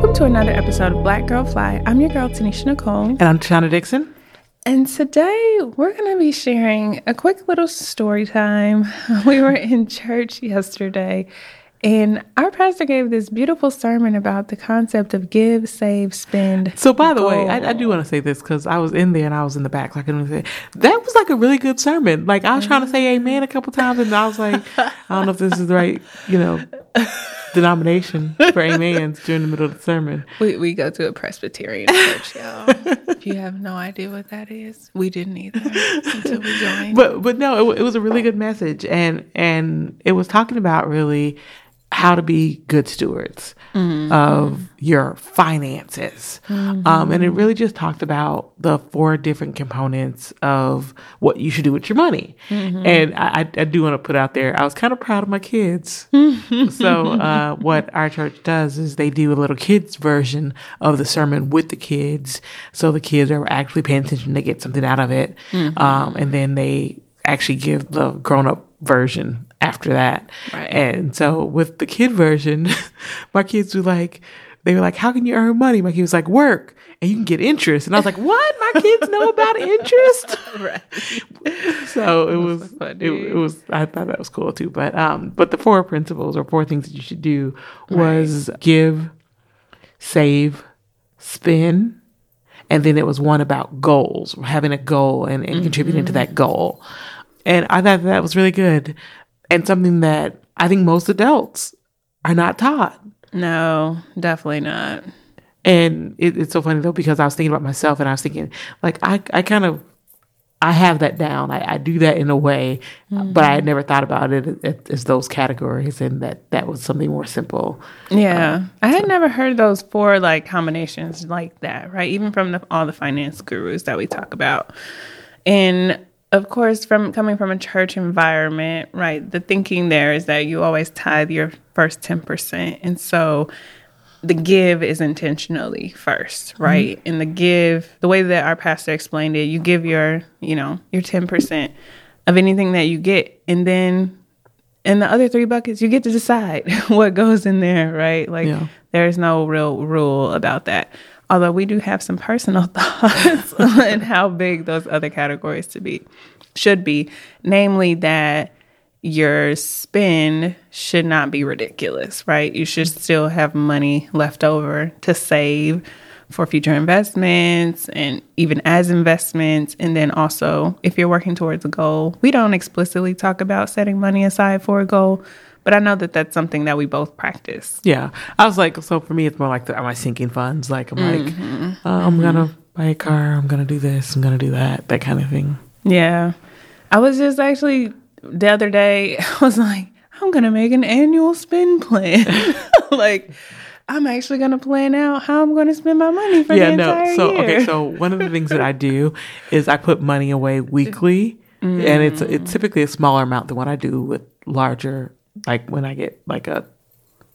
Welcome to another episode of Black Girl Fly. I'm your girl, Tanisha Nicole. And I'm Tashana Dixon. And today we're going to be sharing a quick little story time. We were in church yesterday, and our pastor gave this beautiful sermon about the concept of give, save, spend. So, by the way, I, I do want to say this because I was in there and I was in the back. Like, I couldn't say, that was like a really good sermon. Like, I was trying to say amen a couple times, and I was like, I don't know if this is the right, you know denomination for amens during the middle of the sermon. We we go to a Presbyterian church, y'all. if you have no idea what that is, we didn't either until we joined. But but no, it, it was a really good message, and and it was talking about really how to be good stewards mm-hmm. of your finances. Mm-hmm. Um, and it really just talked about the four different components of what you should do with your money. Mm-hmm. And I, I, do want to put out there, I was kind of proud of my kids. so, uh, what our church does is they do a little kids version of the sermon with the kids. So the kids are actually paying attention, they get something out of it. Mm-hmm. Um, and then they actually give the grown up version after that. Right. And so with the kid version, my kids were like, they were like, how can you earn money? My kid was like, work and you can get interest. And I was like, what? My kids know about interest? right. So it was, it, it, was, I thought that was cool too. But, um, but the four principles or four things that you should do was right. give, save, spend, and then it was one about goals, having a goal and, and mm-hmm. contributing to that goal. And I thought that was really good and something that I think most adults are not taught. No, definitely not. And it, it's so funny though because I was thinking about myself and I was thinking like I I kind of I have that down. I, I do that in a way, mm-hmm. but I had never thought about it as those categories, and that that was something more simple. Yeah, um, I had so. never heard those four like combinations like that, right? Even from the, all the finance gurus that we talk about, and of course, from coming from a church environment, right, the thinking there is that you always tithe your first 10%. And so the give is intentionally first, mm-hmm. right? Mm-hmm. And the give, the way that our pastor explained it, you give your, you know, your 10% of anything that you get. And then in the other three buckets, you get to decide what goes in there, right? Like yeah. there's no real rule about that although we do have some personal thoughts on how big those other categories to be should be, namely that your spend should not be ridiculous, right? You should still have money left over to save for future investments and even as investments. And then also, if you're working towards a goal, we don't explicitly talk about setting money aside for a goal, but I know that that's something that we both practice. Yeah. I was like, so for me, it's more like the, my sinking funds. Like, I'm mm-hmm. like, uh, I'm mm-hmm. going to buy a car. I'm going to do this. I'm going to do that. That kind of thing. Yeah. I was just actually the other day, I was like, I'm going to make an annual spend plan. like, I'm actually going to plan out how I'm going to spend my money for yeah, the entire no. So, year. okay. So, one of the things that I do is I put money away weekly. Mm. And it's it's typically a smaller amount than what I do with larger like when I get like a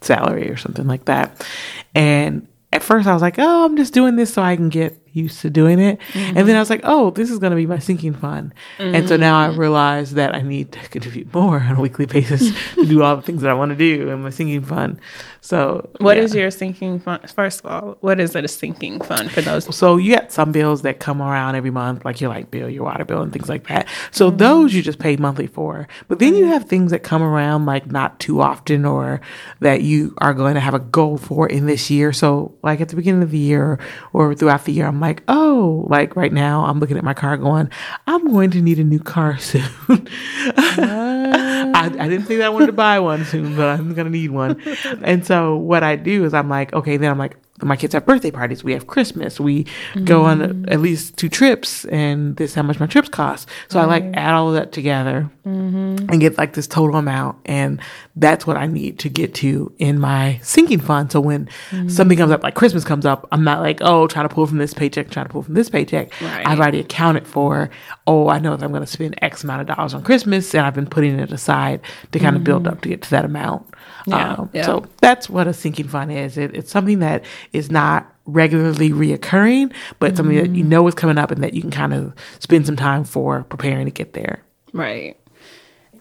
salary or something like that. And at first I was like, oh, I'm just doing this so I can get used to doing it. Mm-hmm. And then I was like, oh, this is going to be my sinking fund. Mm-hmm. And so now I mm-hmm. realize that I need to contribute more on a weekly basis to do all the things that I want to do in my sinking fund. So, what yeah. is your sinking fund? First of all, what is it a sinking fund for those? So, you get some bills that come around every month, like your light bill, your water bill, and things like that. So, mm-hmm. those you just pay monthly for. But then you mm-hmm. have things that come around like not too often or that you are going to have a goal for in this year. So, like at the beginning of the year or throughout the year, I'm like, oh, like right now, I'm looking at my car going, I'm going to need a new car soon. I, I, didn't that I wanted to buy one soon, but I'm going to need one. And so what I do is I'm like, okay, then I'm like, my kids have birthday parties. We have Christmas. We mm-hmm. go on mm-hmm. at least two trips, and this is how much my trips cost. So. I like add all of that together mm-hmm. and get like this total amount, and that's what I need to get to in my sinking fund. So when mm-hmm. something comes up, like Christmas comes up, I'm not like, oh, try to pull from this paycheck, try to pull from this paycheck. Right. I've already accounted for. Oh, I know that I'm going to spend X amount of dollars on Christmas, and I've been putting it aside to kind of build mm-hmm. up to get to that amount. Yeah, um, yeah. So that's what a sinking fund is. It, it's something that is not regularly reoccurring, but mm-hmm. something that you mm-hmm. know is coming up and that you can kind of spend some time for preparing to get there. Right.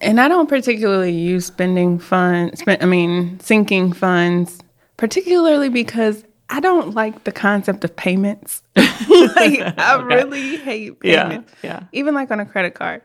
And I don't particularly use spending funds, spend, I mean, sinking funds particularly because I don't like the concept of payments. like I really hate payments. Yeah, yeah. Even like on a credit card.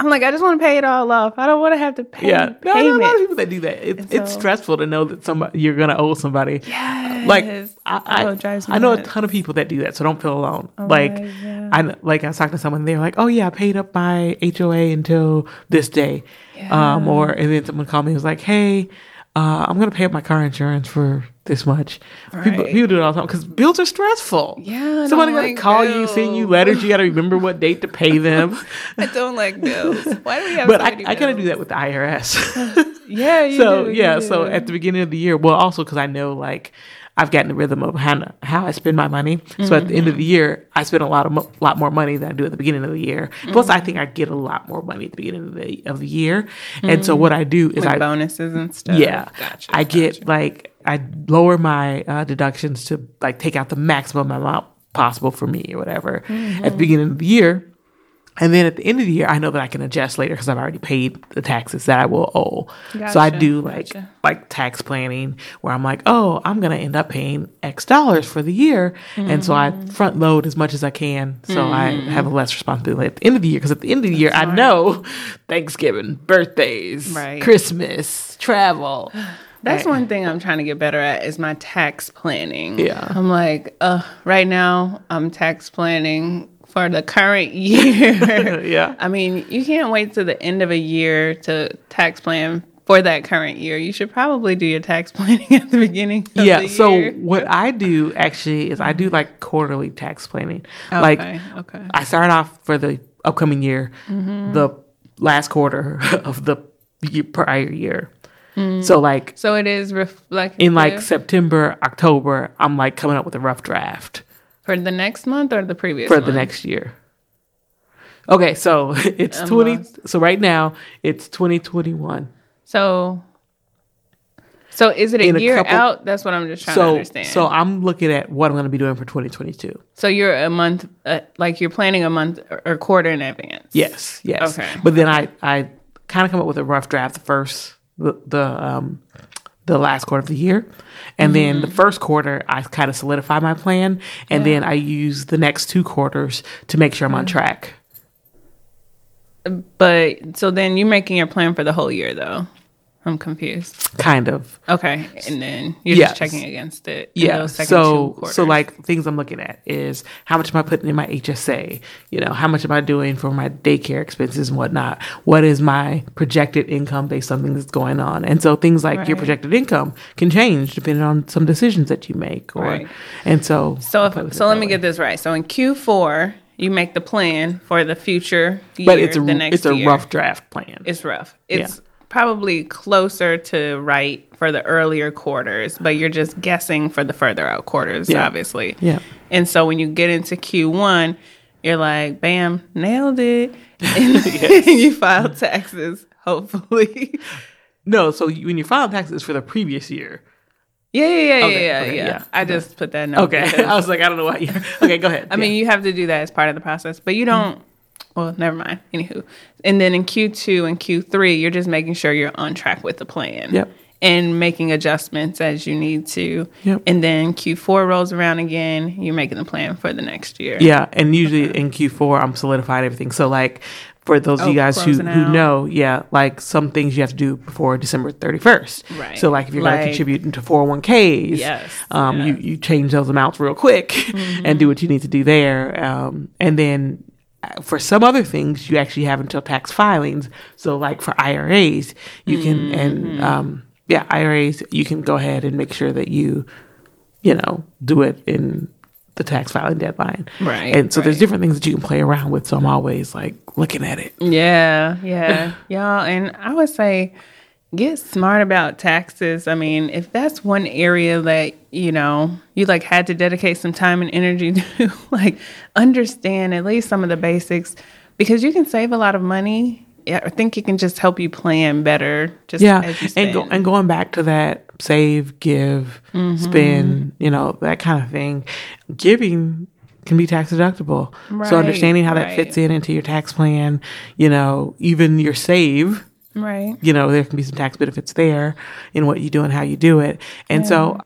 I'm like, I just want to pay it all off. I don't want to have to pay Yeah, no, no, a lot of people that do that. It, it's stressful to know that somebody you're gonna owe somebody. Yes. Like I, I, Oh, I know a ton of people that do that, so don't feel alone. like yeah. I like I was talking to someone, they're like, "Oh yeah, I paid up my HOA until this day," um, or and then someone called me and was like, "Hey, uh, I'm gonna pay up my car insurance for this much." People, Right. people do it all the time because bills are stressful. Yeah, somebody don't gotta like call you, send you letters. You gotta remember what date to pay them. I don't like bills. Why do we have but so I, I gotta do that with the IRS. Yeah, you so do, yeah, so at the beginning of the year, well, also because I know like I've gotten the rhythm of how how I spend my money. So at the end of mm-hmm. the year, I spend a lot of mo- lot more money than I do at the beginning of the year. Plus, I think I get a lot more money at the beginning of the of the year. And so mm-hmm. what I do is Like I bonuses and stuff. yeah, Gotcha. I get like I lower my uh, deductions to like take out the maximum amount possible for me or whatever at the beginning of the year. And then at the end of the year, I know that I can adjust later because I've already paid the taxes that I will owe. so I do like gotcha. like tax planning where I'm like, oh, I'm gonna end up paying X dollars for the year, and so I Mm-hmm. front load as much as I can, so I have less responsibility at the end of the year. Because at the end of the year, I know Thanksgiving, birthdays, Right. Christmas, travel. That's Right. one thing I'm trying to get better at is my tax planning. Yeah. I'm like, uh, right now I'm tax planning for the current year. Yeah. I mean, you can't wait to the end of a year to tax plan for that current year. You should probably do your tax planning at the beginning of yeah the so what i do actually is i do like quarterly tax planning Okay, like okay. i start off for the upcoming year the last quarter of the prior year so like So it is reflective in like september october i'm like coming up with a rough draft for the next month or the previous for month? the next year okay so it's 20 so right now it's 2021 So, so is it a In a year couple- out? That's what I'm just trying to understand. so i'm looking at what i'm going to be doing for 2022 So you're a month, uh, like you're planning a month or or quarter in advance. Yes, yes. Okay. But then I I kind of come up with a rough draft the first the the um the last quarter of the year. And then Mm-hmm. the first quarter I kind of solidify my plan and then I use the next two quarters to make sure I'm on track. But so then you're making your plan for the whole year, though. I'm confused. Kind of. Okay, and then you're Yes. just checking against it. Yeah. So so like things I'm looking at is how much am I putting in my HSA? You know, how much am I doing for my daycare expenses and whatnot? What is my projected income based on things that's going on? And so things like your projected income can change depending on some decisions that you make. Or Right. and so So I play with if, so let me way. get this right. So in Q4, you make the plan for the future year. but it's a the next it's a year. rough draft plan. It's rough. It's probably closer to right for the earlier quarters, but you're just guessing for the further out quarters, Yeah. obviously. Yeah. And so when you get into Q1, you're like, bam, nailed it. And you file taxes, hopefully. no, so when you file taxes for the previous year. Yeah, yeah, yeah, Okay, yeah, okay, yeah, yeah. I just put that note. Okay, I was like, I don't know why. You, okay, go ahead. I mean, you have to do that as part of the process, but you mm-hmm. don't. Well, never mind. Anywho, and then in Q2 and Q3, you're just making sure you're on track with the plan. Yep. And making adjustments as you need to. Yep. And then Q4 rolls around again. You're making the plan for the next year. Yeah, and usually in Q4 I'm solidifying everything. So like for those of Oh, you guys who, who know, yeah, like some things you have to do before December 31st. Right. So like if you're going to contribute into 401ks, Yes, um, you yes. you change those amounts real quick Mm-hmm. and do what you need to do there. Um, and then for some other things, you actually have until tax filings. So like for IRAs, you can Mm-hmm. and um, yeah, IRAs, you can go ahead and make sure that you you know, do it in the tax filing deadline. Right, And so there's different things that you can play around with. So I'm always like looking at it. Yeah, yeah, y'all. And I would say get smart about taxes. I mean, if that's one area that, you know, you like had to dedicate some time and energy to, like understand at least some of the basics because you can save a lot of money. Yeah, I think it can just help you plan better. Just Yeah. as you And go, and going back to that save, give, Mm-hmm. spend, you know, that kind of thing. Giving can be tax deductible. Right, so understanding how that fits in into your tax plan, you know, even your save, right. you know, there can be some tax benefits there in what you do and how you do it. And so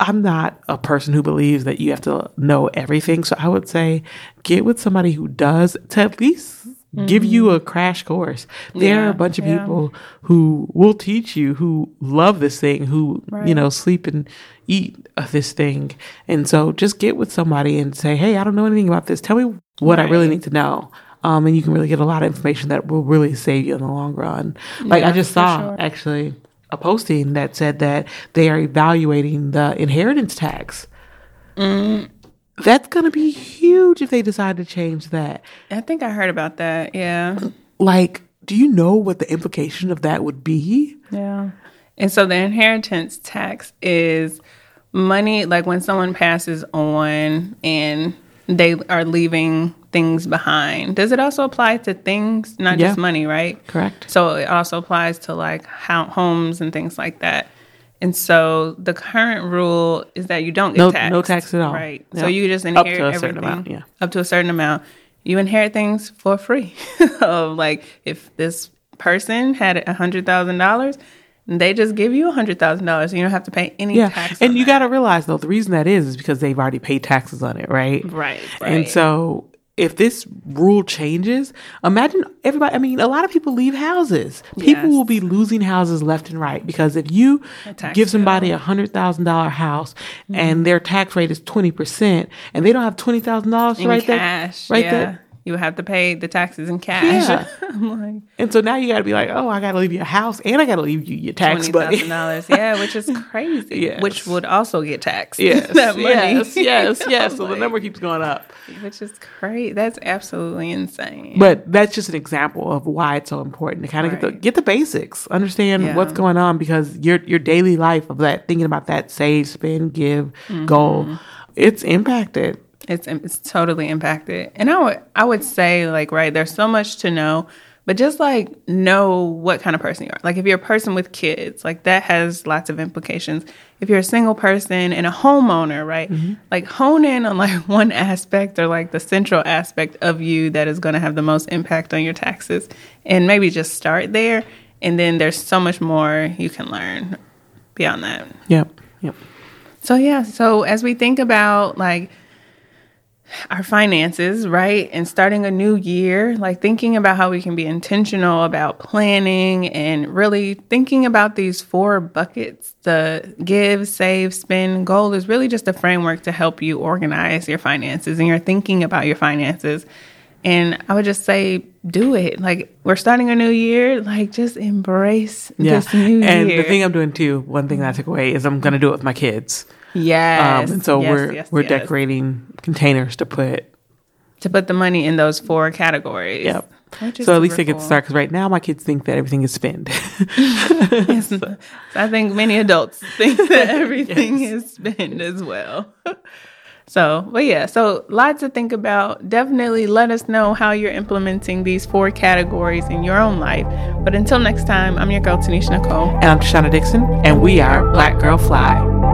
I'm not a person who believes that you have to know everything. So I would say get with somebody who does to at least give you mm-hmm. a crash course. There are a bunch of yeah. people who will teach you who love this thing, who, you know, sleep and eat this thing. And so just get with somebody and say, Hey, I don't know anything about this. Tell me what I really need to know. Um, and you can really get a lot of information that will really save you in the long run. Like I just saw sure. actually a posting that said that they are evaluating the inheritance tax. Mm. That's going to be huge if they decide to change that. I think I heard about that. Yeah. Like, do you know what the implication of that would be? Yeah. And so the inheritance tax is money like when someone passes on and they are leaving things behind. Does it also apply to things, not just money, right? Correct. So it also applies to like how, homes and things like that. And so the current rule is that you don't get No- taxed. no tax at all. Right. Yeah. So you just inherit everything amount, yeah. up to a certain amount. You inherit things for free. like if this person had a hundred thousand dollars, they just give you a hundred thousand dollars. You don't have to pay any Yeah. tax. And you got to realize, though, the reason that is is because they've already paid taxes on it, right? right, And so if this rule changes, imagine everybody. I mean, a lot of people leave houses. People Yes. will be losing houses left and right because if you give somebody a hundred thousand dollar house Mm-hmm. and their tax rate is twenty percent, and they don't have twenty thousand dollars right cash, there, right yeah. there. You would have to pay the taxes in cash. Yeah. I'm like And so now you got to be like, oh, I got to leave you a house and I got to leave you your tax money. dollars. Yeah, which is crazy. Yes. Which would also get taxed. Yes, that money. yes, yes, yes. So the number keeps going up. which is crazy. That's absolutely insane. But that's just an example of why it's so important to kind of get the get the basics, understand Yeah. what's going on because your your daily life of that thinking about that save, spend, give Mm-hmm. goal, it's impacted. It's it's totally impacted and i would i would say like right there's so much to know but just like know what kind of person you are like if you're a person with kids like that has lots of implications if you're a single person and a homeowner right mm-hmm. like hone in on like one aspect or like the central aspect of you that is going to have the most impact on your taxes and maybe just start there and then there's so much more you can learn beyond that Yep. Yep. so yeah, so as we think about like our finances, right? And starting a new year, like thinking about how we can be intentional about planning and really thinking about these four buckets, the give, save, spend, goal is really just a framework to help you organize your finances and you're thinking about your finances. And I would just say, do it. Like we're starting a new year, like just embrace Yeah. this new and year. And the thing I'm doing too, one thing that I took away is I'm going to do it with my kids. yes. Um, and so yes, we're yes, we're yes. decorating containers to put. to put the money in those four categories. Yep. So at least they get to start because right now my kids think that everything is spend. So I think many adults think that everything is spent as well. So, but yeah, so lots to think about. Definitely let us know how you're implementing these four categories in your own life. But until next time, I'm your girl, Tanisha Nicole. and I'm Tashana Dixon, and we are Black Girl Fly.